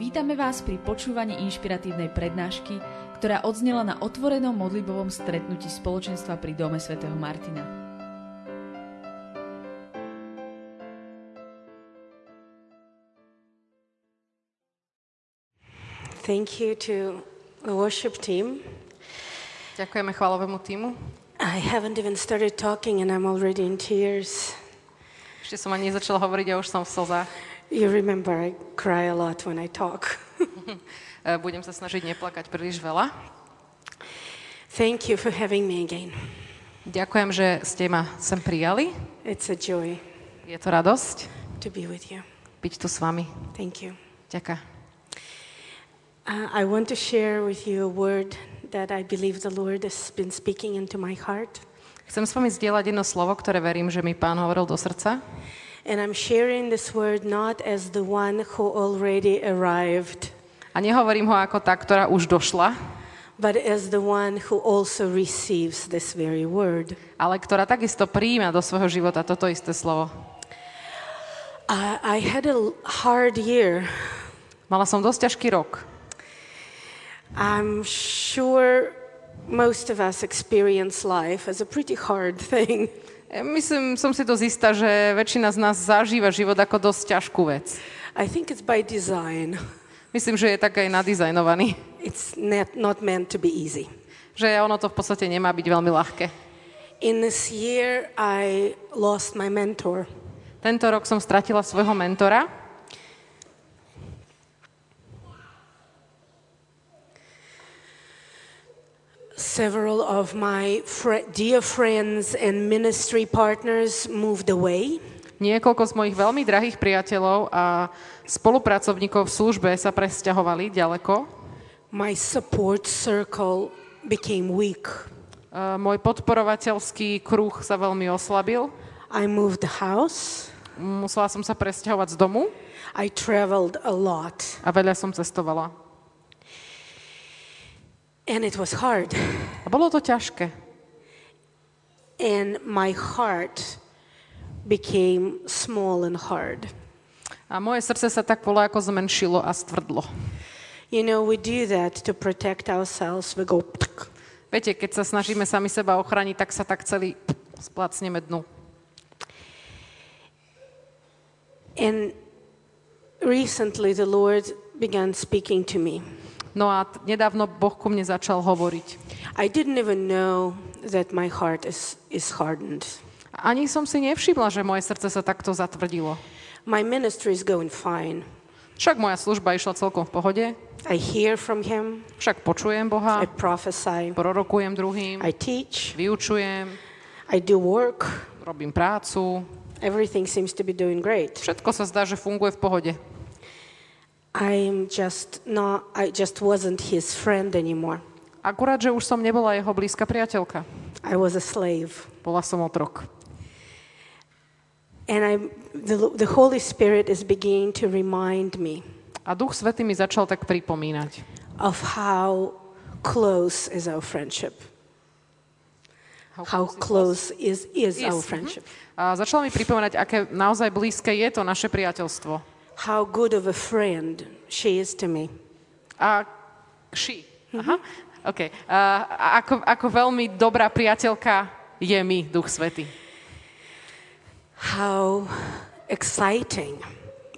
Vítame vás pri počúvaní inšpiratívnej prednášky, ktorá odznela na otvorenom modlibovom stretnutí spoločenstva pri Dome svätého Martina. Thank you to the worship team. Ďakujeme chválovému týmu. I haven't even started talking and I'm already in tears. Ešte som ani nezačala hovoriť a už som v slzách. You remember I cry a lot when I talk. E, Budem sa snažiť neplakať príliš veľa. Thank you for having me again. Ďakujem, že ste ma sem prijali. It's a joy Je to radosť to be with you. byť tu s vami. Thank you. Ďakujem. Uh, I want to share with you a word that I believe the Lord has been speaking into my heart. Chcem s vami zdieľať jedno slovo, ktoré verím, že mi pán hovoril do srdca. And I'm sharing this word not as the one who already arrived, A nehovorím ho ako tá, ktorá už došla, but as the one who also receives this very word. ale ktorá takisto prijíma do svojho života toto isté slovo. I, I had a l- hard year. Mala som dosť ťažký rok. I'm sure most of us experience life as a pretty hard thing. E, Myslím, som si to zistá, že väčšina z nás zažíva život ako dosť ťažkú vec. I think it's by design. Myslím, že je tak aj nadizajnovaný. It's not meant to be easy. Že ono to v podstate nemá byť veľmi ľahké. In this year, I lost my mentor. Tento rok som stratila svojho mentora. Several of my fr- dear friends and ministry partners moved away. Niekoľko z mojich veľmi drahých priateľov a spolupracovníkov v službe sa presťahovali ďaleko. My support circle became weak. E, Môj podporovateľský kruh sa veľmi oslabil. I moved house. Musela som sa presťahovať z domu I traveled a lot. a veľa som cestovala. And it was hard. A bolo to ťažké. And my heart became small and hard. A moje srdce sa tak ako zmenšilo a stvrdlo. You know, we do that to protect ourselves. We go, "Ptk." Viete, keď sa snažíme sami seba ochraniť, tak sa tak celý splácneme dnu. and recently the Lord began speaking to me. No a nedávno Boh ku mne začal hovoriť. I didn't even know that my heart is, is hardened. Ani som si nevšimla, že moje srdce sa takto zatvrdilo. My ministry is going fine. Však moja služba išla celkom v pohode, I hear from Him, však počujem I Boha, prophesy, prorokujem druhým, I teach, vyučujem, I do work. robím prácu, Everything seems to be doing great. všetko sa zdá, že funguje v pohode. I'm just not, I just wasn't His friend anymore. Akurát, že už som nebola jeho blízka priateľka. I was a slave. Bola som otrok. And I, the, the Holy Spirit is beginning to remind me A Duch Svetý mi začal tak pripomínať, of how close is our friendship. How close is, is Is, our mhm. friendship. A začal mi pripomínať, aké naozaj blízke je to naše priateľstvo. How good of a friend she is to me. A she. Aha. OK. A, ako, ako veľmi dobrá priateľka je mi Duch Svetý. How exciting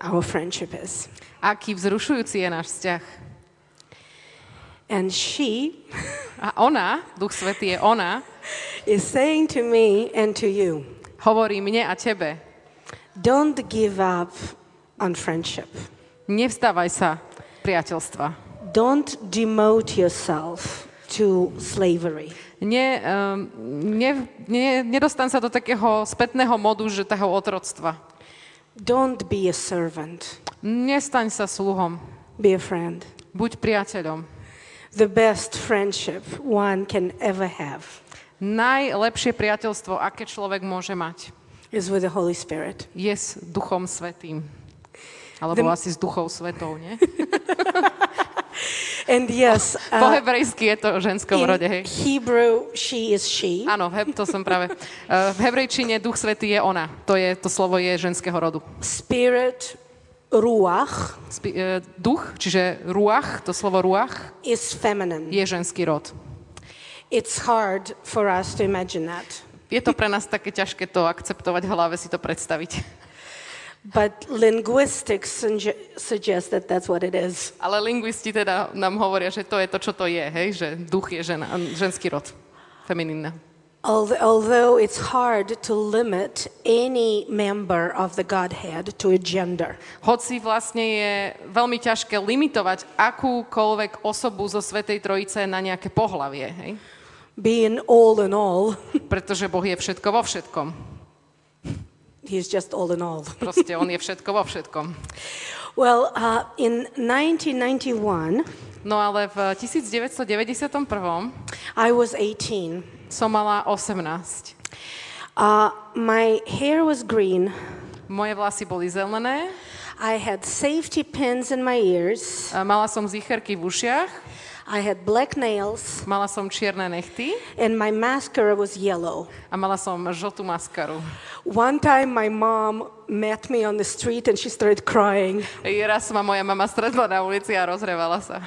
our friendship is. Aký vzrušujúci je náš vzťah. And she A ona, Duch Svetý je ona, is saying to me and to you hovorí mne a tebe, don't give up on friendship. nevzdávaj sa priateľstva. Don't demote yourself to slavery. Ne, um, ne, ne, nedostan sa do takého spätného modu, že toho otroctva. Don't be a servant. Nestaň sa sluhom. Be a friend. Buď priateľom. The best friendship one can ever have Najlepšie priateľstvo, aké človek môže mať, is with the Holy Spirit. je s Duchom Svetým. Alebo The- asi s Duchou Svetou, nie? And yes, Po uh, hebrejsky je to o ženskom rode, in hej. Hebrew, she is she. Áno, v heb- to som práve. Uh, v hebrejčine Duch Svetý je ona. To, je, to slovo je ženského rodu. Spirit, ruach Spi- e, duch, čiže ruach, to slovo ruach, is feminine. je ženský rod. It's hard for us to imagine that. Je to pre nás také ťažké to akceptovať v hlave, si to predstaviť. But linguistics suggest that that's what it is. Ale lingvisti teda nám hovoria, že to je to, čo to je, hej? že duch je žena, ženský rod, feminínna. Although it's hard to limit any member of the Godhead to a gender. Hoci vlastne je veľmi ťažké limitovať akúkoľvek osobu zo Svetej Trojice na nejaké pohlavie, hej? Being all in all, pretože Boh je všetko vo všetkom. He's just all in all. Proste on je všetko vo všetkom. Well, uh, in 1991, No ale v 1991 I was 18. som mala 18. Uh, my hair was green. Moje vlasy boli zelené, I had safety pins in my ears. a mala som zicherky v ušiach, I had black nails, mala som čierne nechty and my mascara was yellow. a mala som žltú maskaru. One time, my mom met me on the street and she started crying. Raz ma moja mama stretla na ulici a rozrevala sa.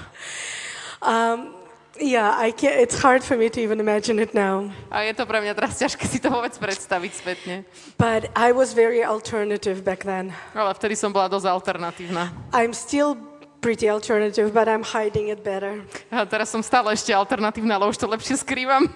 Um, yeah, I can't, it's hard for me to even imagine it now. A je to pre mňa teraz ťažké si to vôbec predstaviť spätne. But I was very alternative back then. Ale vtedy som bola dosť alternatívna. I'm still pretty alternative, but I'm hiding it better. A teraz som stále ešte alternatívna, ale už to lepšie skrývam.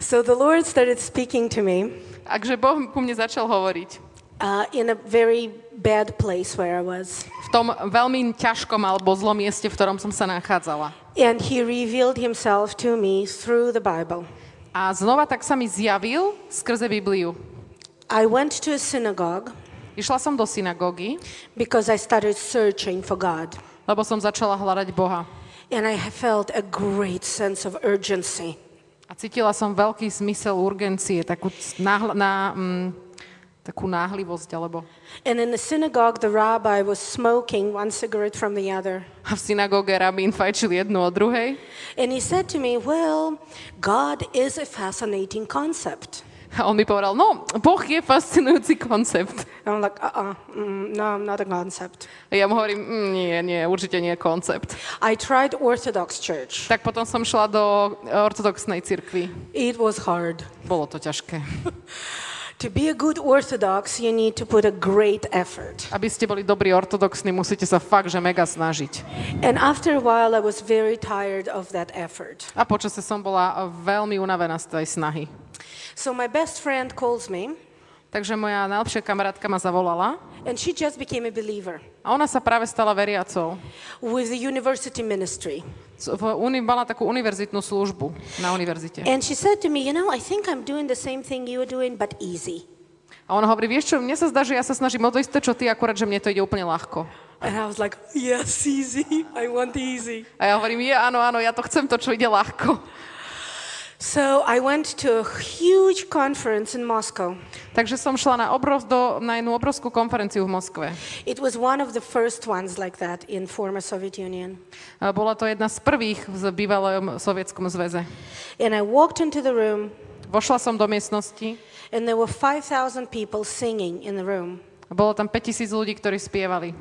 So the Lord started speaking to me Takže Boh ku mne začal hovoriť. uh, in a very bad place where I was. v tom veľmi ťažkom alebo zlom mieste, v ktorom som sa nachádzala. And He revealed Himself to me through the Bible. A znova tak sa mi zjavil skrze Bibliu. I went to a synagogue Išla som do synagógy, because I started searching for God. lebo som začala hľadať Boha. And I felt a great sense of urgency. A cítila som veľký zmysel urgencie, takú, náhla, na, mm, takú náhlivosť, alebo... And in the synagogue, the rabbi was smoking one cigarette from the other. A v synagóge rabín fajčil jednu od druhej. And he said to me, Well, God is a fascinating concept. A on mi povedal, no, Boh je fascinujúci koncept. And I'm like, Uh uh mm, no, not a concept. A ja mu hovorím, mm, nie, nie, určite nie je koncept. I tried Orthodox Church. Tak potom som šla do ortodoxnej cirkvi. It was hard. Bolo to ťažké. To be a good Orthodox, you need to put a great effort. Aby ste boli dobrí ortodoxní, musíte sa fakt, že mega snažiť. And after a while, I was very tired of that effort. A počase som bola veľmi unavená z tej snahy. So my best friend calls me, Takže moja najlepšia kamarátka ma zavolala and she just became a believer a ona sa práve stala veriacou. with the university ministry. V uni- mala takú univerzitnú službu na univerzite. And she said to me, You know, I think I'm doing the same thing you're doing, but easy. A ona hovorí, vieš čo, mne sa zdá, že ja sa snažím o to isté, čo ty, akurát, že mne to ide úplne ľahko. And I was like, Yes, easy. I want easy. A ja hovorím, je, áno, áno, ja to chcem, to, čo ide ľahko. So I went to a huge conference in Moscow. Takže som šla na, obrov, do, na jednu obrovskú konferenciu v Moskve. It was one of the first ones like that in former Soviet Union. A bola to jedna z prvých v bývalom sovietskom zväze. And I walked into the room, Vošla som do miestnosti and there were 5,000 people singing in the room. a bolo tam 5000 ľudí, ktorí spievali.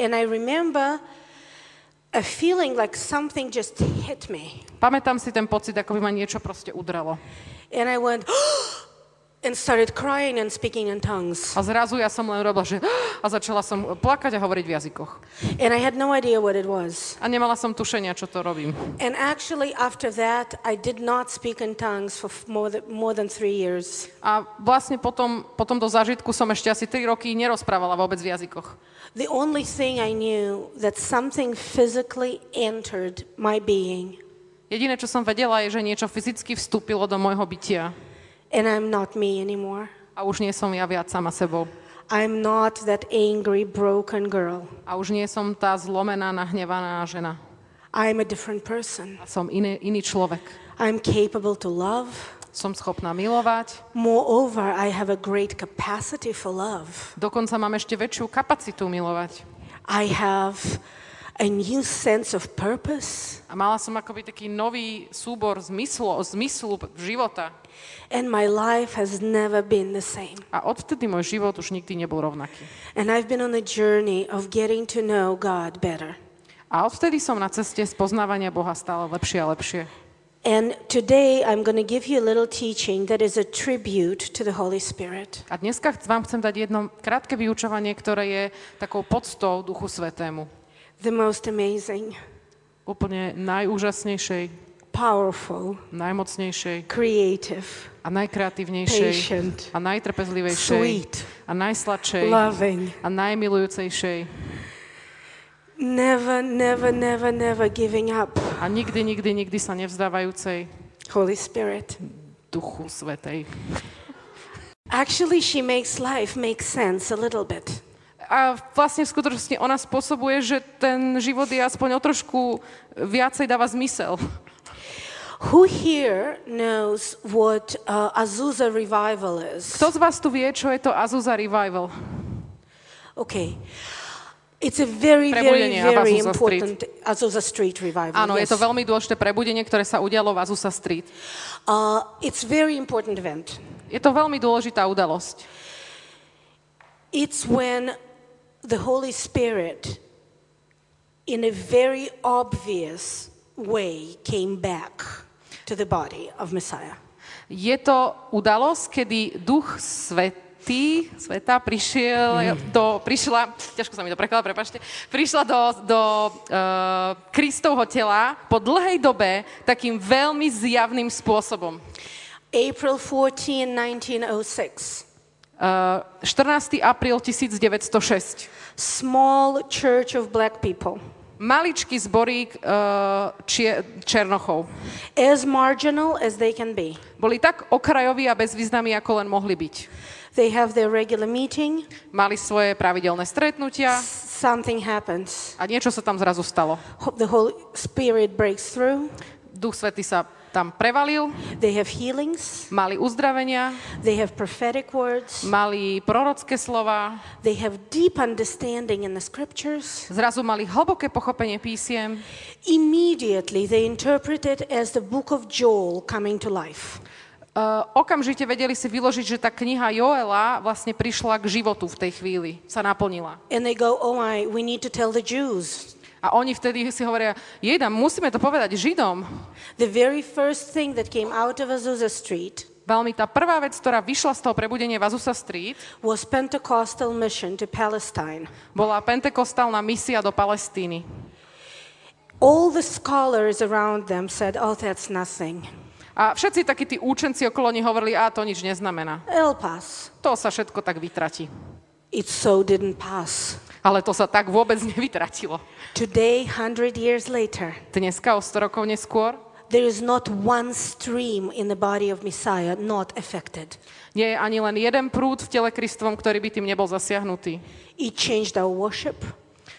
And I remember a feeling like something just hit me. Pamätám si ten pocit, ako by ma niečo proste udrelo. And I went, and started crying and speaking in tongues. A zrazu ja som len robila, že a začala som plakať a hovoriť v jazykoch. And I had no idea what it was. A nemala som tušenia, čo to robím. And actually, after that, I did not speak in tongues for more than, more than three years. A vlastne potom, potom do zážitku som ešte asi 3 roky nerozprávala vôbec v jazykoch. The only thing I knew that something physically entered my being, Jediné, čo som vedela, je, že niečo fyzicky vstúpilo do môjho bytia. And I'm not me anymore. A už nie som ja viac sama sebou. I'm not that angry, broken girl. A už nie som tá zlomená, nahnevaná žena. I'm a different person. A som iný, iný človek. I'm capable to love. Som schopná milovať. Moreover, I have a great capacity for love. Dokonca mám ešte väčšiu kapacitu milovať. I have a new sense of purpose. A mala som akoby taký nový súbor zmyslu, zmyslu života. And my life has never been the same. A odvtedy môj život už nikdy nebol rovnaký. And I've been on a journey of getting to know God better. A odvtedy som na ceste spoznávania Boha stále lepšie a lepšie. And today I'm going to give you a little teaching that is a tribute to the Holy Spirit. A dneska vám chcem dať jedno krátke vyučovanie, ktoré je takou podstou Duchu Svetému. The most amazing, Úplne najúžasnejšej, powerful, najmocnejšej creative, a najkreatívnejšej patient, a najtrpezlivejšej sweet, a najsladšej loving, a najmilujúcejšej never, never, never, never giving up. a nikdy, nikdy, nikdy sa nevzdávajúcej Holy Spirit. Duchu Svetej. Actually, she makes life make sense a little bit. A vlastne v skutočnosti ona spôsobuje, že ten život je aspoň o trošku viacej dáva zmysel. Who here knows what uh, Azusa revival is? Kto z vás tu vie, čo je to Azusa Revival? Okay. It's a very, very, very Azusa important Azusa Street revival. Áno, je yes. to veľmi dôležité prebudenie, ktoré sa udialo v Azusa Street. Uh, it's very important event. Je to veľmi dôležitá udalosť. It's when the Holy Spirit, in a very obvious way, came back to the body of Messiah. Je to udalosť, kedy Duch Svetý, Sveta prišiel do, prišla, ťažko sa mi to prekladá, prepačte, prišla do, do uh, Kristovho tela po dlhej dobe takým veľmi zjavným spôsobom. April 14, 1906. Uh, 14. apríl 1906. Small church of black people. Maličký zborík uh, čie, Černochov. As marginal as they can be. Boli tak okrajoví a bezvýznamní, ako len mohli byť. They have their regular meeting, Mali svoje pravidelné stretnutia something happens. a niečo sa tam zrazu stalo. The Holy Spirit breaks through. Duch Svetý sa tam prevalil, They have healings. mali uzdravenia, They have prophetic words. mali prorocké slova, They have deep understanding in the scriptures. zrazu mali hlboké pochopenie písiem. Immediately, they interpret it as the book of Joel coming to life. Uh, okamžite vedeli si vyložiť, že tá kniha Joela vlastne prišla k životu v tej chvíli, sa naplnila. And they go, Oh, my, we need to tell the Jews. A oni vtedy si hovoria, jeda, musíme to povedať Židom. The very first thing that came out of Azusa Street Veľmi tá prvá vec, ktorá vyšla z toho prebudenia v Azusa Street, was Pentecostal mission to Palestine. bola pentekostálna misia do Palestíny. All the scholars around them said, Oh, that's nothing. A všetci takí tí účenci okolo nich hovorili, a to nič neznamená. It'll pass. To sa všetko tak vytratí. It so didn't pass. Ale to sa tak vôbec nevytratilo. Today, 100 years later, Dneska, o 100 rokov neskôr, there is not one stream in the body of Messiah not affected. nie je ani len jeden prúd v tele Kristovom, ktorý by tým nebol zasiahnutý. It changed our worship.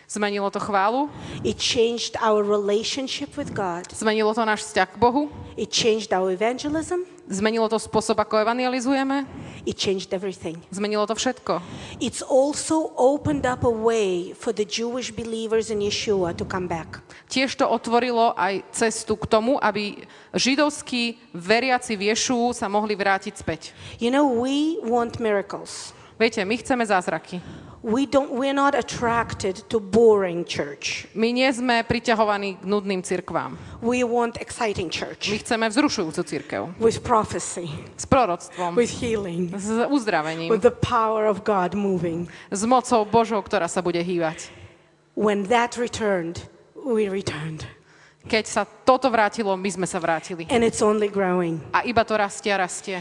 Zmenilo to chválu, It changed our relationship with God. zmenilo to náš vzťah k Bohu, It changed our evangelism. Zmenilo to spôsob, ako evangelizujeme, It changed everything. zmenilo to všetko. It's also opened up a way for the Jewish believers in Yeshua to come back. Tiež to otvorilo aj cestu k tomu, aby židovskí veriaci v Ješu sa mohli vrátiť späť. You know, we want miracles. Viete, my chceme zázraky. We don't, we're not attracted to boring church. My nie sme priťahovaní k nudným cirkvám. We want exciting My church chceme vzrušujúcu cirkev. with prophecy, S proroctvom, with healing, s uzdravením, with the power of God moving. s mocou Božou, ktorá sa bude hývať. When that returned, we returned. Keď sa toto vrátilo, my sme sa vrátili. And it's only growing. A iba to rastie a rastie.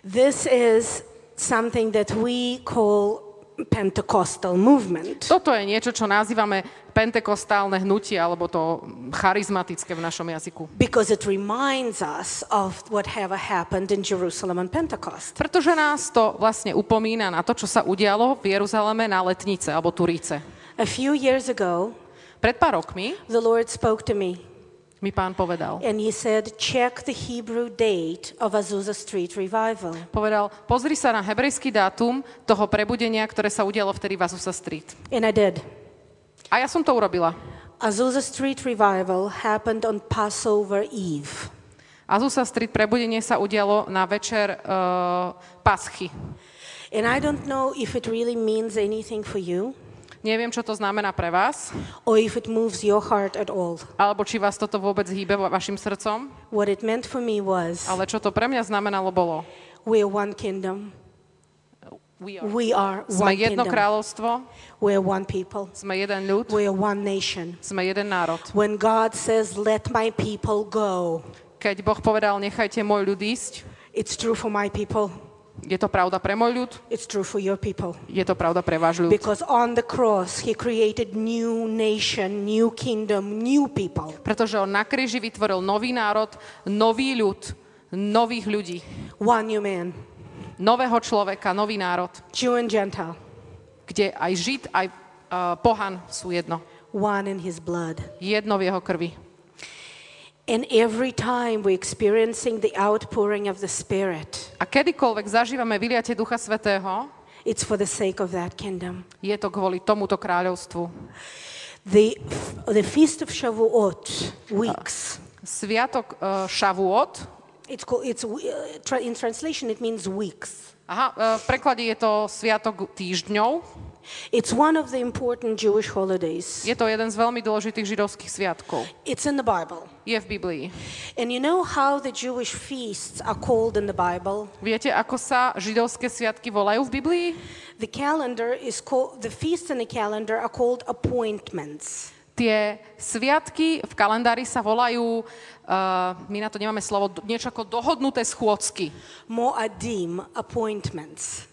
This is something that we call Pentecostal movement. Toto je niečo, čo nazývame pentekostálne hnutie, alebo to charizmatické v našom jazyku. Because it reminds us of whatever happened in Jerusalem on Pentecost. Pretože nás to vlastne upomína na to, čo sa udialo v Jeruzaleme na letnice alebo Turíce. A few years ago, Pred pár rokmi the Lord spoke to me mi pán povedal, and he said, check the Hebrew date of Azusa Street revival. povedal, pozri sa na hebrejský dátum toho prebudenia, ktoré sa udialo vtedy v Azusa Street. And I did. A ja som to urobila. Azusa Street revival happened on Passover Eve. Azusa Street prebudenie sa udialo na večer uh, paschy. And I don't know if it really means anything for you Neviem, čo to znamená pre vás, or if it moves your heart at all. alebo či vás toto vôbec hýbe va- vašim srdcom, What it meant for me was ale čo to pre mňa znamenalo bolo. we're one kingdom. We are. We are Sme one jedno kingdom. kráľovstvo, We're one people. sme jeden ľud, We're one nation. sme jeden národ. When God says, let my people go, Keď Boh povedal, nechajte môj ľud ísť, it's true for my people. Je to pravda pre môj ľud, It's true for your people. je to pravda pre váš ľud. Because on the cross, He created new nation, new kingdom, new people. Pretože on na kríži vytvoril nový národ, nový ľud, nových ľudí, One new man, nového človeka, nový národ, Jew and Gentile, kde aj Žid, aj uh, pohan sú jedno. one in His blood. Jedno v jeho krvi. And every time we're experiencing the outpouring of the Spirit, A kedykoľvek zažívame vyliatie Ducha Svetého, it's for the sake of that kingdom. je to kvôli tomuto kráľovstvu. The, the Feast of Shavuot weeks, Sviatok uh, Šavuot, it's called, it's, uh, in translation, it means weeks. aha, uh, v preklade je to Sviatok týždňov, It's one of the important Jewish holidays. je to jeden z veľmi dôležitých židovských sviatkov. It's in the Bible. Je v Biblii. And you know how the Jewish feasts are called in the Bible? Viete, ako sa židovské sviatky volajú v Biblii? The calendar is called, the feasts in the calendar are called appointments. Tie sviatky v kalendári sa volajú, uh, my na to nemáme slovo, niečo ako dohodnuté schôdzky. Moadim, appointments.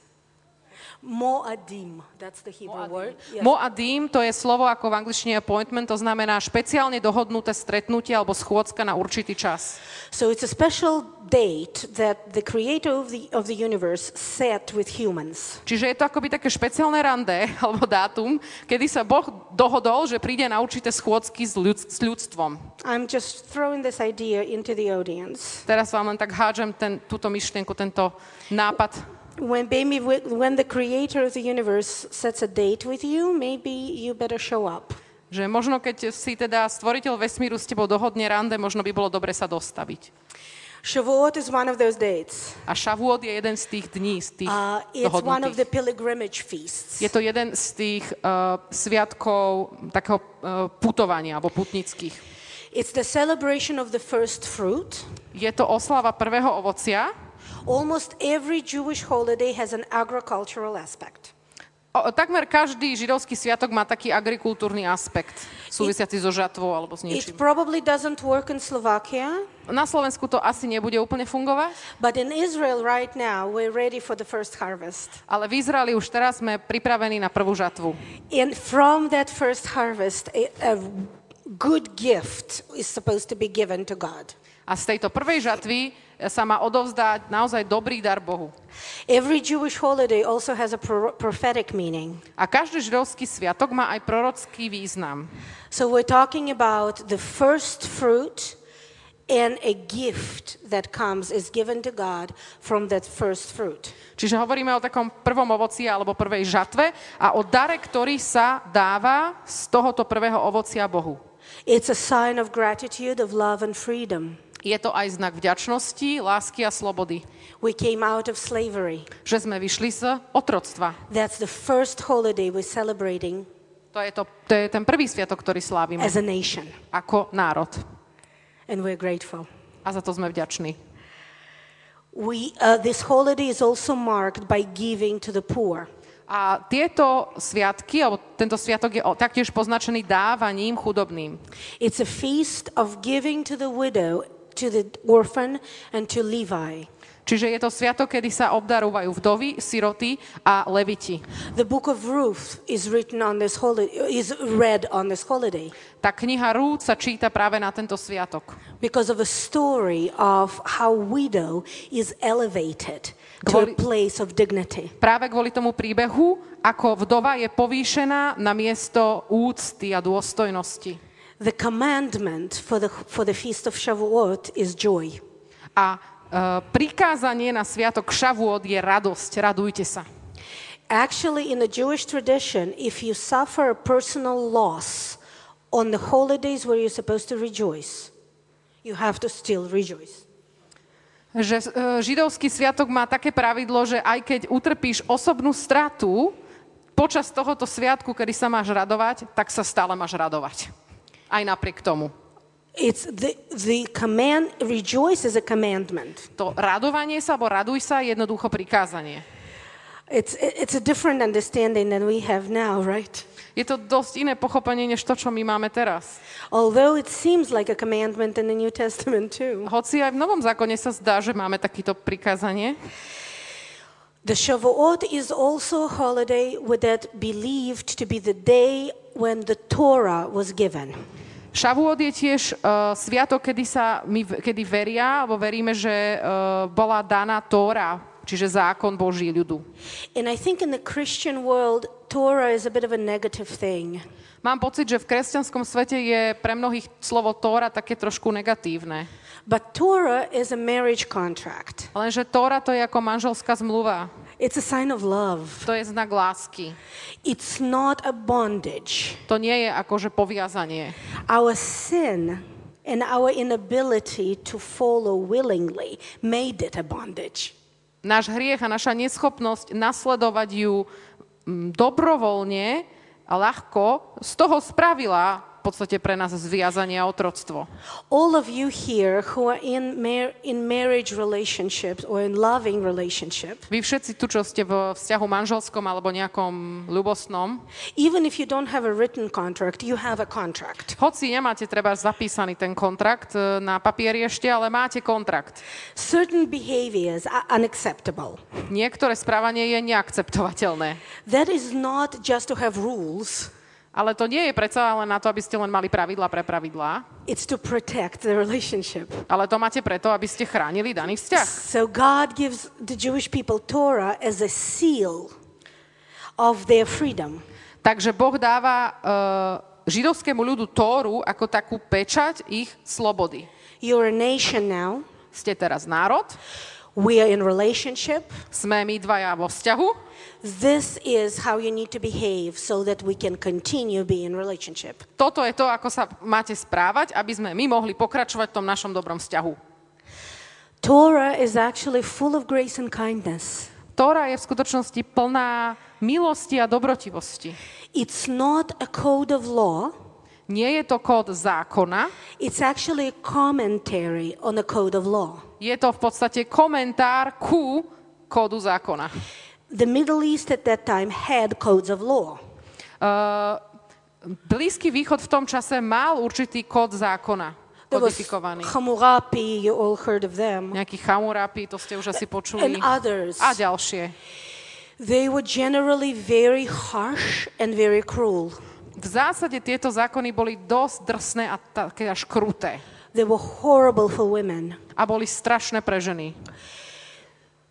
Moadim, that's the Hebrew word. Yes. Moadim, to je slovo ako v angličtine appointment, to znamená špeciálne dohodnuté stretnutie alebo schôdzka na určitý čas. So it's a special date that the creator of the, of the universe set with humans. Čiže je to akoby také špeciálne randé alebo dátum, kedy sa Boh dohodol, že príde na určité schôdzky s, ľud, s ľudstvom. I'm just throwing this idea into the audience. Teraz vám len tak hádžem ten, túto myšlienku, tento nápad. When, baby, when the creator of the universe sets a date with you, maybe you better show up. Že možno keď si teda stvoriteľ vesmíru s tebou dohodne rande, možno by bolo dobre sa dostaviť. Shavuot is one of those dates. A Šavuot je jeden z tých dní, z tých Uh, it's one of the dohodnutých. pilgrimage feasts. Je to jeden z tých uh, sviatkov takého uh, putovania alebo putnických. It's the celebration of the first fruit. Je to oslava prvého ovocia. Almost every Jewish holiday has an agricultural aspect. O, takmer každý židovský sviatok má taký agrikultúrny aspekt, súvisiaci so žatvou alebo s It niečím. probably doesn't work in Slovakia, Na Slovensku to asi nebude úplne fungovať, but in Israel right now, we're ready for the first harvest. ale v Izraeli už teraz sme pripravení na prvú žatvu. And from that first harvest, a, a good gift is supposed to be given to God. A z tejto prvej žatvy sa má odovzdať naozaj dobrý dar Bohu. Every Jewish holiday also has a pro- prophetic meaning. A každý židovský sviatok má aj prorocký význam. So we're talking about the first fruit and a gift that comes is given to God from that first fruit. Čiže hovoríme o takom prvom ovoci alebo prvej žatve a o dare, ktorý sa dáva z tohoto prvého ovocia Bohu. It's a sign of gratitude, of love and freedom. Je to aj znak vďačnosti, lásky a slobody. We came out of slavery. Že sme vyšli z otroctva. That's the first holiday we're celebrating To je, to, to je ten prvý sviatok, ktorý slávime as a nation, ako národ. and we're grateful. A za to sme vďační. We, uh, this holiday is also marked by giving to the poor. A tieto sviatky, alebo tento sviatok je taktiež poznačený dávaním chudobným. It's a feast of giving to the widow, to the orphan, and to Levi. Čiže je to sviatok, kedy sa obdarúvajú vdovy, siroty a leviti. The book of Ruth is written on this holiday, is read on this holiday Tá kniha Rúd sa číta práve na tento sviatok. because of a story of how widow is elevated to a place of dignity. Práve kvôli tomu príbehu, ako vdova je povýšená na miesto úcty a dôstojnosti. The commandment for the, for the feast of Shavuot is joy. A e, prikázanie na sviatok Šavuot je radosť, radujte sa. Actually, in the Jewish tradition, if you suffer a personal loss on the holidays where you're supposed to rejoice, you have to still rejoice. že e, židovský sviatok má také pravidlo, že aj keď utrpíš osobnú stratu, počas tohoto sviatku, kedy sa máš radovať, tak sa stále máš radovať. Aj napriek tomu. It's the, the command, rejoice is a commandment. To radovanie sa, alebo raduj sa, je jednoducho prikázanie. It's, it's a different understanding than we have now, right? Je to dosť iné pochopenie, než to, čo my máme teraz. Although it seems like a commandment in the New Testament too. Hoci aj v Novom zákone sa zdá, že máme takýto prikázanie. The Shavuot is also a holiday that believed to be the day when the Torah was given. Šavuot je tiež uh, sviatok, kedy, sa my, kedy veria, alebo veríme, že uh, bola daná Tóra, čiže zákon Boží ľudu. And I think in the Christian world, Torah is a bit of a negative thing. Mám pocit, že v kresťanskom svete je pre mnohých slovo Tóra také trošku negatívne. But Torah is a marriage contract. Lenže Tóra to je ako manželská zmluva. It's a sign of love. To je znak lásky. It's not a bondage. To nie je akože poviazanie. Our sin and our inability to follow willingly made it a bondage. Náš hriech a naša neschopnosť nasledovať ju mm, dobrovoľne a ľahko z toho spravila podstate pre nás zviazanie a otroctvo. All of you here who are in, mar- in marriage relationships or in loving relationships, Vy všetci tu, čo ste v vzťahu manželskom alebo nejakom ľubostnom, even if you don't have a written contract, you have a contract. hoci nemáte treba zapísaný ten kontrakt e, na papieri ešte, ale máte kontrakt. Certain behaviors are unacceptable. Niektoré správanie je neakceptovateľné. That is not just to have rules, Ale to nie je predsa len na to, aby ste len mali pravidla pre pravidlá, it's to protect the relationship. ale to máte preto, aby ste chránili daný vzťah. So God gives the Jewish people Torah as a seal of their freedom. Takže Boh dáva uh, židovskému ľudu Tóru ako takú pečať ich slobody. You're a nation now. Ste teraz národ, We are in relationship. sme my dvaja vo vzťahu This is how you need to behave so that we can continue being in relationship. Toto je to, ako sa máte správať, aby sme my mohli pokračovať v tom našom dobrom vzťahu. Torah is actually full of grace and kindness. Tóra je v skutočnosti plná milosti a dobrotivosti. It's not a code of law. Nie je to kód zákona, It's actually a commentary on a code of law. Je to v podstate komentár ku kódu zákona. The Middle East at that time had codes of law. Uh, Blízky východ v tom čase mal určitý kód zákona, kodifikovaný. Hammurabi, you all heard of them, Nejaký chamurapi, to ste už asi počuli. and others. A ďalšie. They were generally very harsh and very cruel. V zásade tieto zákony boli dosť drsné a také až kruté. They were horrible for women. A boli strašné pre ženy.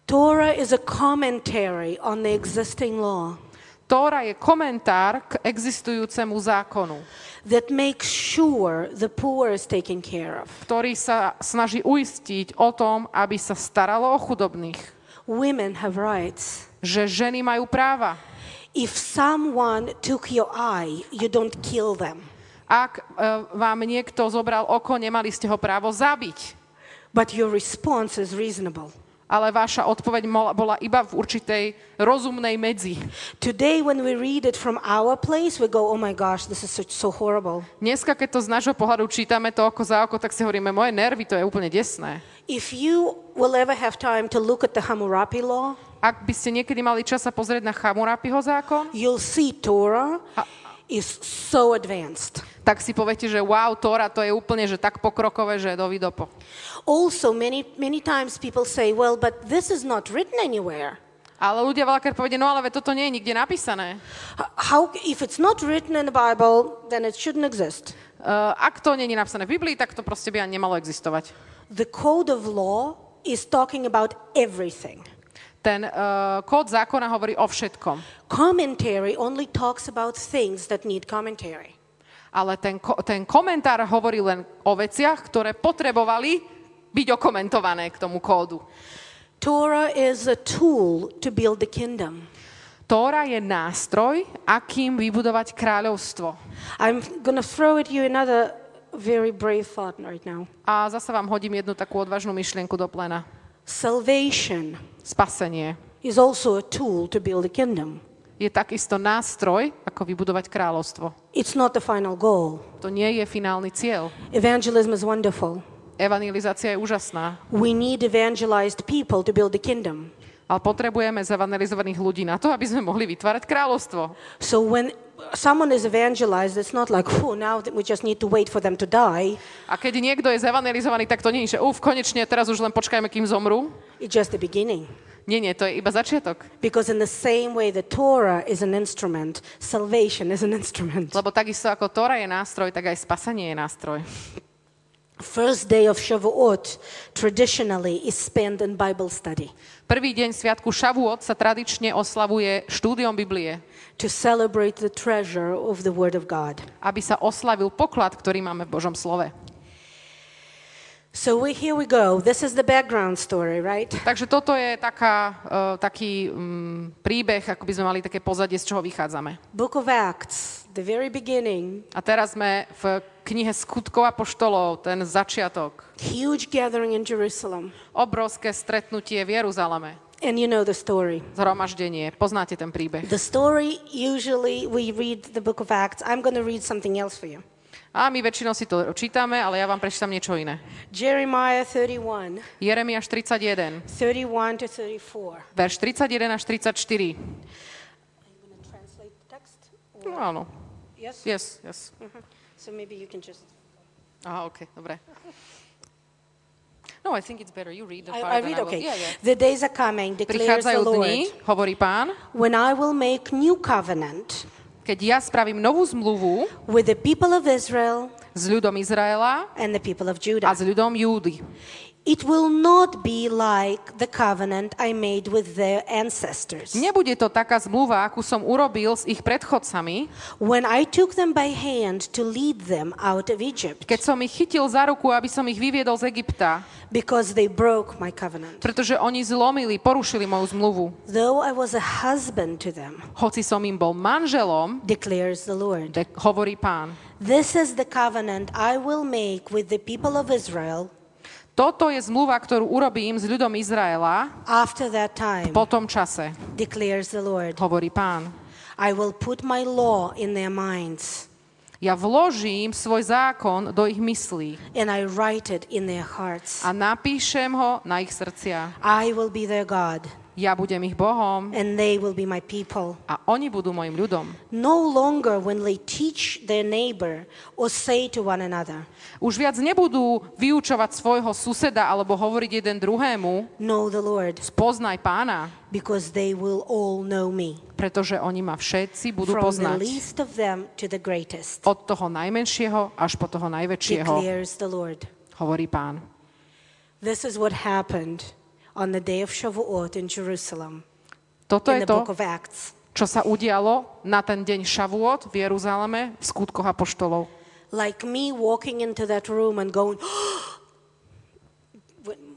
Torah is a commentary on the existing law Tóra je komentár k existujúcemu zákonu, that makes sure the poor is taken care of. ktorý sa snaží uistiť o tom, aby sa staralo o chudobných. Women have rights. Že ženy majú práva. If someone took your eye, you don't kill them. Ak e, vám niekto zobral oko, nemali ste ho právo zabiť. But your response is reasonable. Ale vaša odpoveď bola iba v určitej rozumnej medzi. Today, when we read it from our place, we go, oh my gosh, this is so, so horrible. Dneska, keď to z nášho pohľadu čítame to oko za oko, tak si hovoríme, moje nervy, to je úplne desné. If you will ever have time to look at the Hammurabi law, Ak by ste niekedy mali čas sa pozrieť na Chamurapiho zákon, you'll see Torah is so advanced. Tak si poviete, že wow, Tóra, to je úplne že tak pokrokové, že je do vidopo. Also, many, many times people say, well, but this is not written anywhere. Ale ľudia veľakrát povedia, no ale toto nie je nikde napísané. How, if it's not written in the Bible, then it shouldn't exist. Uh, ak to nie je napísané v Biblii, tak to proste by ani nemalo existovať. The code of law is talking about everything. Ten uh, kód zákona hovorí o všetkom. Commentary only talks about things that need commentary. Ale ten, ten komentár hovorí len o veciach, ktoré potrebovali byť okomentované k tomu kódu. Torah is a tool to build the kingdom. Tóra je nástroj, akým vybudovať kráľovstvo. I'm to throw at you another very brave thought right now. A zase vám hodím jednu takú odvážnu myšlienku do plena. Salvation Spasenie is also a tool to build a kingdom. Je takisto nástroj, ako vybudovať kráľovstvo. It's not the final goal. To nie je finálny cieľ. Evangelism is wonderful. Evangelizácia je úžasná, We need evangelized people to build the kingdom. ale potrebujeme zevangelizovaných ľudí na to, aby sme mohli vytvárať kráľovstvo. So when someone is evangelized, it's not like, oh, now we just need to wait for them to die. A keď niekto je zevangelizovaný, tak to nie je, že uf, konečne, teraz už len počkajme, kým zomrú. It's just the beginning. Nie, nie, to je iba začiatok. Because in the same way the Torah is an instrument, salvation is an instrument. Lebo takisto ako Tóra je nástroj, tak aj spasenie je nástroj. First day of Shavuot traditionally is spent in Bible study Prvý deň Sviatku Šavuot sa tradične oslavuje štúdiom Biblie, to celebrate the treasure of the Word of God. aby sa oslavil poklad, ktorý máme v Božom slove. So we, here we go. This is the background story, right? Takže toto je taká, uh, taký um, príbeh, ako by sme mali také pozadie, z čoho vychádzame. Book of Acts, the very beginning, A teraz sme v knihe Skutkov a poštolov, ten začiatok. huge gathering in Jerusalem. Obrovské stretnutie v Jeruzaleme. And you know the story. Zhromaždenie. Poznáte ten príbeh. The story, usually we read the book of Acts. I'm going to read something else for you. A my väčšinou si to čítame, ale ja vám prečítam niečo iné. Jeremiah 31, Jeremiáš 31, 31 to 34. verš 31 až 34. Are you going to translate the text? No, áno. Yes? Yes, yes. Mhm. So maybe you can just... Aha, OK, dobre. No, I think it's better you read the I, part I than read, will. okay. Yeah, yeah. The days are coming, declares the Lord, dni, hovorí pán, when I will make new covenant keď ja spravím novú zmluvu with the people of Israel s ľudom Izraela and the people a of Judah. s ľudom Júdy. It will not be like the covenant I made with their ancestors Nebude to taká zmluva, akú som urobil s ich predchodcami, when I took them by hand to lead them out of Egypt keď som ich chytil za ruku, aby som ich vyviedol z Egypta, because they broke my covenant. pretože oni zlomili, porušili moju zmluvu. Though I was a husband to them, Hoci som im bol manželom, declares the Lord. tak hovorí pán, This is the covenant I will make with the people of Israel toto je zmluva, ktorú urobím s ľudom Izraela after that time, po tom čase, declares the Lord. hovorí pán. I will put my law in their minds Ja vložím svoj zákon do ich myslí and I write it in their hearts. a napíšem ho na ich srdcia. I will be their God Ja budem ich Bohom and they will be my people. a oni budú mojim ľudom. No longer when they teach their neighbor or say to one another, Už viac nebudú vyučovať svojho suseda alebo hovoriť jeden druhému, Know the Lord, spoznaj pána, because they will all know me. pretože oni ma všetci budú From the poznať. least of them to the greatest, Od toho najmenšieho až po toho najväčšieho, declares the Lord. hovorí pán. This is what happened on the day of Shavuot in Jerusalem Toto in je the book to, of Acts. čo sa udialo na ten deň Šavuot v Jeruzaleme v skutkoch apoštolov. Like me walking into that room and going,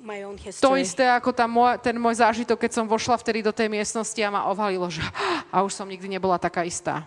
my own To isté ako tá môj, ten môj zážitok, keď som vošla vtedy do tej miestnosti a ma ovalilo, že a už som nikdy nebola taká istá.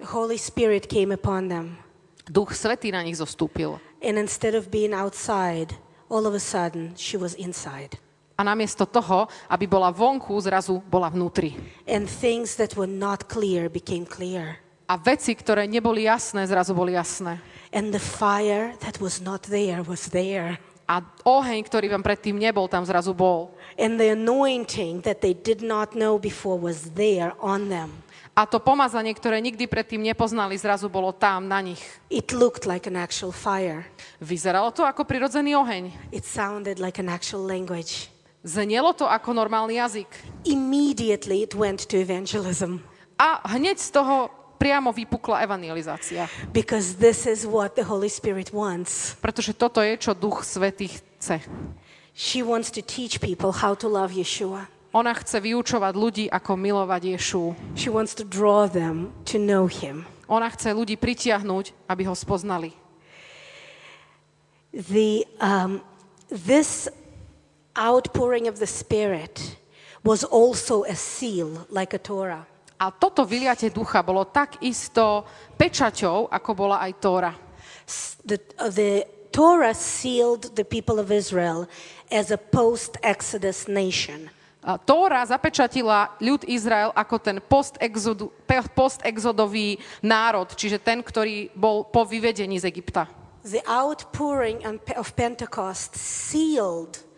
Holy Spirit came upon them. Duch Svetý na nich zostúpil. And instead of being outside, all of a sudden, she was inside. A namiesto toho, aby bola vonku, zrazu bola vnútri. And things that were not clear became clear. A veci, ktoré neboli jasné, zrazu boli jasné. And the fire that was not there was there. A oheň, ktorý vám predtým nebol, tam zrazu bol. And the anointing that they did not know before was there on them. A to pomazanie, ktoré nikdy predtým nepoznali, zrazu bolo tam na nich. It looked like an actual fire. Vyzeralo to ako prirodzený oheň. It sounded like an actual language. Znelo to ako normálny jazyk. Immediately it went to evangelism A hneď z toho priamo vypukla evangelizácia. because this is what the Holy Spirit wants. Pretože toto je, čo Duch Svetý chce. She wants to teach people how to love Yeshua. Ona chce vyučovať ľudí, ako milovať Ješu. She wants to draw them to know him. Ona chce ľudí pritiahnuť, aby ho spoznali. The, um, this outpouring of the Spirit was also a seal, like a Torah. A toto vyliate ducha bolo takisto pečaťou, ako bola aj Tóra. The, uh, the Torah sealed the people of Israel as a post-Exodus nation. A Tóra zapečatila ľud Izrael ako ten post-exodu- post-exodový národ, čiže ten, ktorý bol po vyvedení z Egypta. The outpouring of Pentecost sealed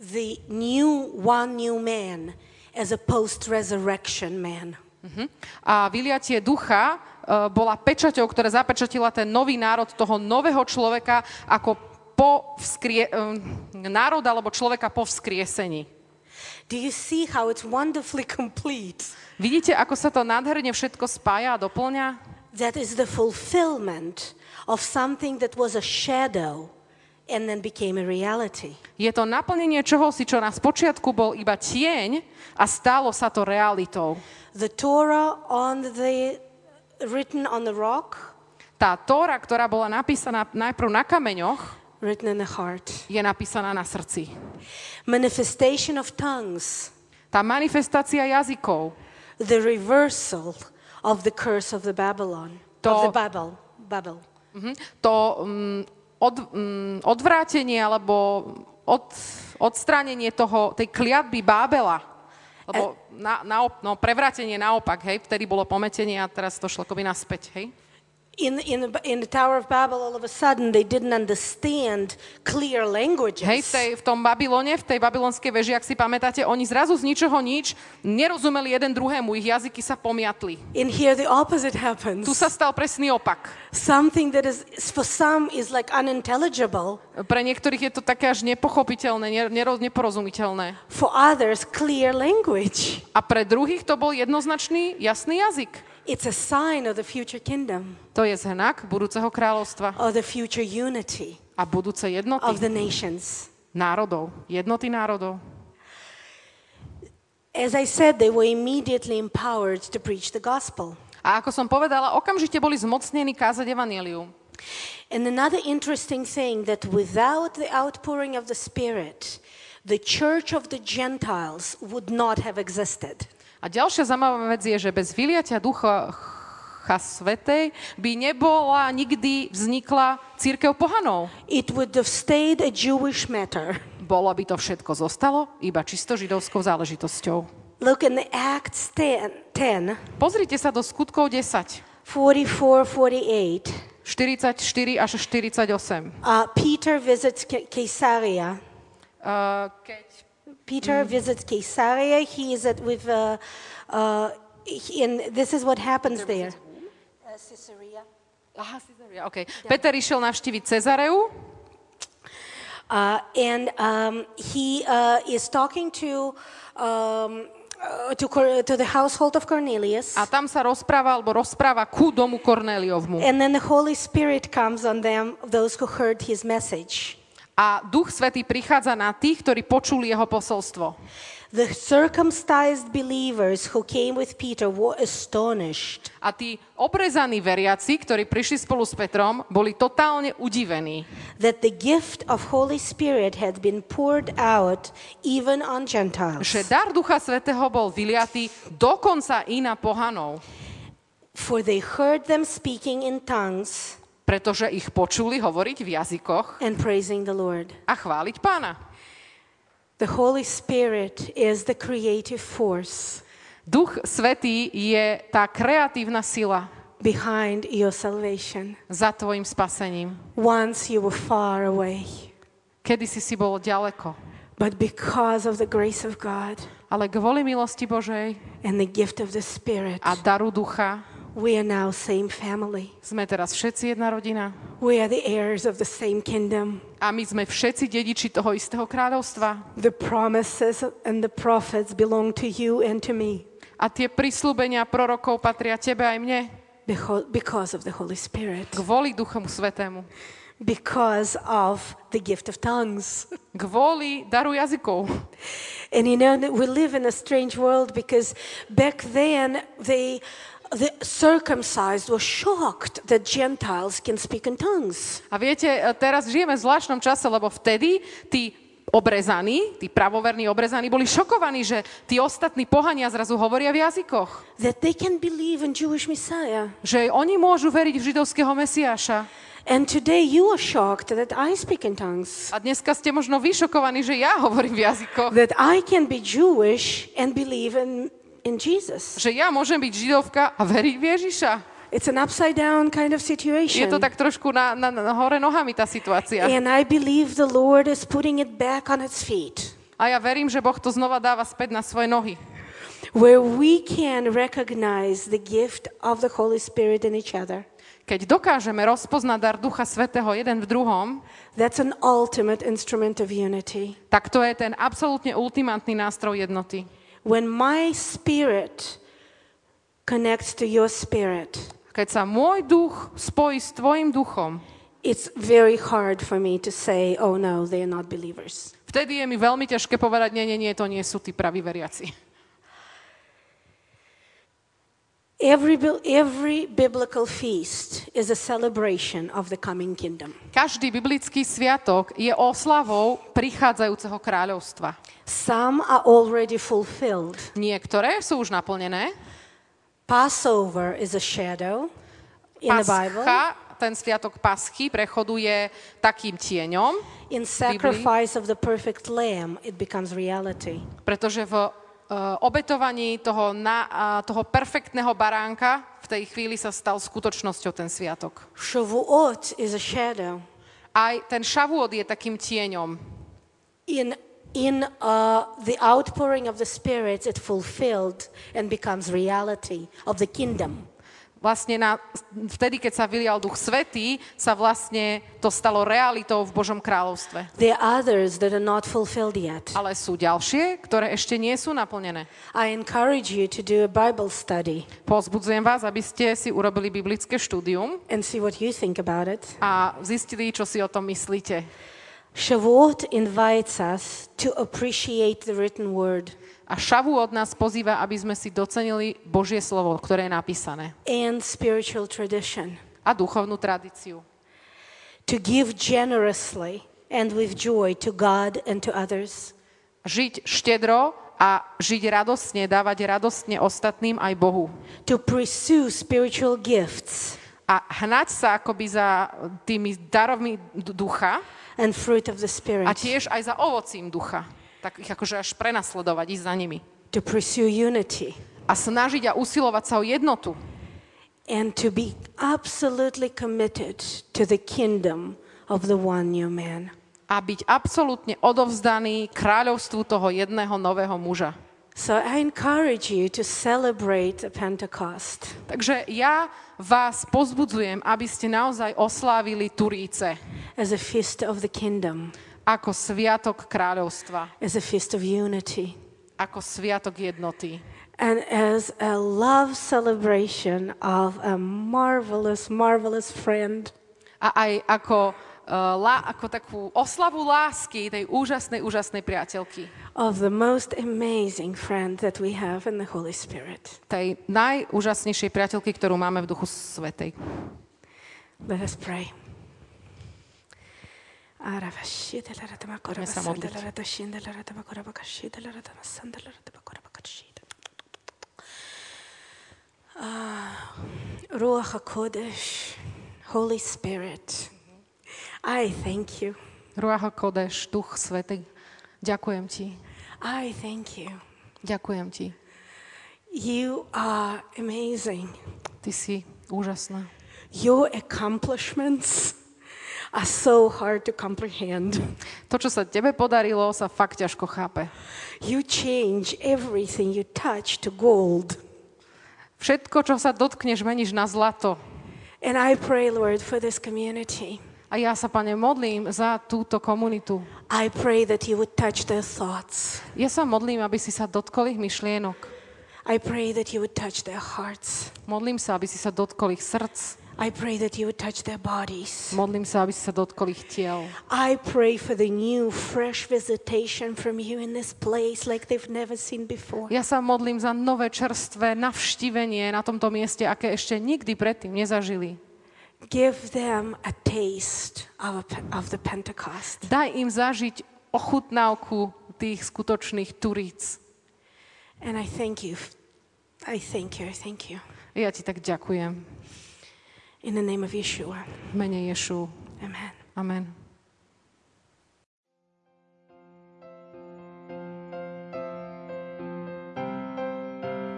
the new one new man as a post-resurrection man. Mhm. A vyliatie ducha e, bola pečaťou, ktorá zapečatila ten nový národ toho nového človeka ako po vzkrie, e, národ alebo človeka po vzkriesení. Do you see how it's wonderfully complete? Vidíte, ako sa to nádherne všetko spája a doplňa? That is the fulfillment of something that was a shadow and then became a reality. Je to naplnenie čohosi, čo na spočiatku bol iba tieň a stalo sa to realitou. The Torah on the written on the rock, Tá Tóra, ktorá bola napísaná najprv na kameňoch, written in the heart. je napísaná na srdci. Manifestation of tongues, Tá manifestácia jazykov, the reversal of the curse of the Babylon, of To- the Babel, Babel. mhm, to mm, od, mm, odvrátenie alebo od, odstránenie toho, tej kliatby Bábela. Lebo na, na, no, prevrátenie naopak, hej, vtedy bolo pometenie a teraz to šlo akoby naspäť, hej. In, in, in the Tower of Babel, all of a sudden, they didn't understand clear languages. Hej, v, tej, v tom Babylone, v tej babylonskej veži, ak si pamätáte, oni zrazu z ničoho nič nerozumeli jeden druhému, ich jazyky sa pomiatli. In here, the opposite happens. Tu sa stal presný opak. Something that is, for some, is like unintelligible. Pre niektorých je to také až nepochopiteľné, ne, nero- neporozumiteľné. For others, clear language. A pre druhých to bol jednoznačný, jasný jazyk. It's a sign of the future kingdom, To je znak budúceho kráľovstva of the future unity a budúce of jednoty the nations. národov. Jednoty národov. As I said, they were immediately empowered to preach the gospel. A ako som povedala, okamžite boli zmocnení kázať evanelium. And another interesting thing that without the outpouring of the Spirit, the church of the Gentiles would not have existed. A ďalšia zaujímavá vec je, že bez vyliatia ducha Ducha Svetej by nebola nikdy vznikla církev pohanov. It would have stayed a Jewish matter. Bolo by to všetko zostalo iba čisto židovskou záležitosťou. Look in the Acts 10, 10 Pozrite sa do skutkov 10, 44, 48. 44 až 48. Uh, Peter visits Ca- Caesarea. Uh, keď Peter visits Caesarea. He is at with, uh, uh, he- and this is what happens there. Uh, Caesarea. Aha, Caesarea, okay. Peter išiel navštíviť Cezareu Uh, and um, he uh, is talking to, um, uh, to, Cor- to the household of Cornelius. a tam sa rozpráva, alebo rozpráva ku domu Kornéliovmu. And then the Holy Spirit comes on them, those who heard his message. A Duch Svetý prichádza na tých, ktorí počuli jeho posolstvo. The circumcised believers who came with Peter were astonished. A tí obrezaní veriaci, ktorí prišli spolu s Petrom, boli totálne udivení, that the gift of Holy Spirit had been poured out even on Gentiles. že dar Ducha Svetého bol vyliatý dokonca i na pohanov, For they heard them speaking in tongues pretože ich počuli hovoriť v jazykoch and praising the Lord. a chváliť pána. The Holy Spirit is the creative force Duch Svetý je tá kreatívna sila behind your salvation. za tvojim spasením. Once you were far away, Kedy si si bol ďaleko, but because of the grace of God ale kvôli milosti Božej and the gift of the Spirit, a daru ducha we are now same family. sme teraz všetci jedna rodina We are the heirs of the same kingdom. a my sme všetci dediči toho istého kráľovstva. The promises and the prophets belong to you and to me. A tie prislúbenia prorokov patria tebe aj mne because of the Holy Spirit, kvôli Duchomu Svetému. because of the gift of tongues. Kvôli daru jazykov. And you know, we live in a strange world because back then they, the circumcised were shocked that Gentiles can speak in tongues. A viete, e, teraz žijeme v zvláštnom čase, lebo vtedy tí obrezaní, tí pravoverní obrezaní, boli šokovaní, že tí ostatní pohania zrazu hovoria v jazykoch. that they can believe in Jewish Messiah. Že oni môžu veriť v židovského Mesiáša. And today you are shocked that I speak in tongues, A dneska ste možno vyšokovaní, že ja hovorím v jazykoch. that I can be Jewish and believe in, in Jesus. Že ja môžem byť židovka a veriť v Ježiša. It's an upside down kind of Je situation. to tak trošku na, na, na hore nohami tá situácia. And I believe the Lord is putting it back on its feet, A ja verím, že Boh to znova dáva späť na svoje nohy. where we can recognize the gift of the Holy Spirit in each other. Keď dokážeme rozpoznať dar Ducha Svetého jeden v druhom, That's an ultimate instrument of unity. tak to je ten absolútne ultimátny nástroj jednoty. When my spirit connects to your spirit, Keď sa môj duch spojí s tvojim duchom, it's very hard for me to say, oh no, they're not believers. vtedy je mi veľmi ťažké povedať, nie, nie, nie, to nie sú tí praví veriaci. Every, every biblical feast is a celebration of the coming kingdom. Každý biblický sviatok je oslavou prichádzajúceho kráľovstva. Some are already fulfilled. Niektoré sú už naplnené. Passover is a shadow in the Bible. Pascha, ten sviatok Paschy prechodu je takým tieňom, In sacrifice of the perfect lamb, it becomes reality. pretože v obetovaní toho, na, toho perfektného baránka v tej chvíli sa stal skutočnosťou ten sviatok. Shavuot is a shadow. Aj ten šavôd je takým tieňom. In in uh, the outpouring of the Spirit, it fulfilled and becomes reality of the kingdom. Vlastne na, vtedy, keď sa vylial Duch Svetý, sa vlastne to stalo realitou v Božom kráľovstve. There are others that are not fulfilled yet. Ale sú ďalšie, ktoré ešte nie sú naplnené. I encourage you to do a Bible study Pozbudzujem vás, aby ste si urobili biblické štúdium and see what you think about it. a zistili, čo si o tom myslíte. Shavuot invites us to appreciate the written word A Šavu od nás pozýva, aby sme si docenili Božie slovo, ktoré je napísané. and spiritual tradition, A duchovnú tradíciu. to give generously and with joy to God and to others, Žiť štedro a žiť radostne, dávať radostne ostatným aj Bohu. to pursue spiritual gifts A hnať sa akoby za tými darovmi ducha and fruit of the a Spirit, tiež aj za ovocím ducha. Tak ich akože až prenasledovať, ísť za nimi. to pursue unity, A snažiť a usilovať sa o jednotu. and to be absolutely committed to the kingdom of the one new man. A byť absolútne odovzdaný kráľovstvu toho jedného nového muža. So I encourage you to celebrate the Pentecost Takže ja vás pozbudzujem, aby ste naozaj oslávili Turíce as a feast of the kingdom, ako sviatok kráľovstva, as a feast of unity, ako sviatok jednoty. and as a love celebration of a marvelous, marvelous friend. A aj ako, uh, lá, ako takú oslavu lásky tej úžasnej, úžasnej priateľky. Of the most amazing friend that we have in the Holy Spirit. Tej najúžasnejšej priateľky, ktorú máme v duchu svetej. Let us pray. Poďme sa Ruach HaKodesh, Holy Spirit, I thank you. Ruach Kodeš, Duch Svetý, ďakujem ti. I thank you. Ďakujem ti. You are amazing. Ty si úžasná. Your accomplishments are so hard to comprehend. To, čo sa tebe podarilo, sa fakt ťažko chápe. You change everything you touch to gold. Všetko, čo sa dotkneš, meníš na zlato. And I pray, Lord, for this community. A ja sa, Pane, modlím za túto komunitu. I pray that you would touch their thoughts. Ja sa modlím, aby si sa dotkol ich myšlienok. I pray that you would touch their hearts. Modlím sa, aby si sa dotkol ich srdc. I pray that you would touch their bodies. Modlím sa, aby si sa dotkol ich tiel. I pray for the new, fresh visitation from you in this place like they've never seen before. Ja sa modlím za nové čerstvé navštívenie na tomto mieste, aké ešte nikdy predtým nezažili. Give them a taste of, of the Pentecost. Daj im zažiť ochutnávku tých skutočných turíc. And I thank you. I thank you. I thank you. Ja ti tak ďakujem. In the name of Yeshua. V mene Ješu. Amen. Amen.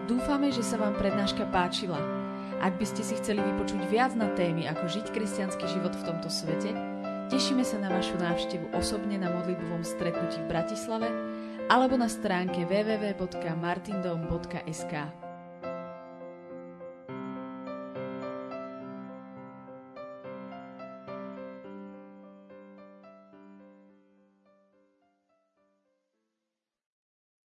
Dúfame, že sa vám prednáška páčila. Ak by ste si chceli vypočuť viac na témy, ako žiť kresťanský život v tomto svete, tešíme sa na vašu návštevu osobne na modlitbovom stretnutí v Bratislave alebo na stránke www.martindom.sk.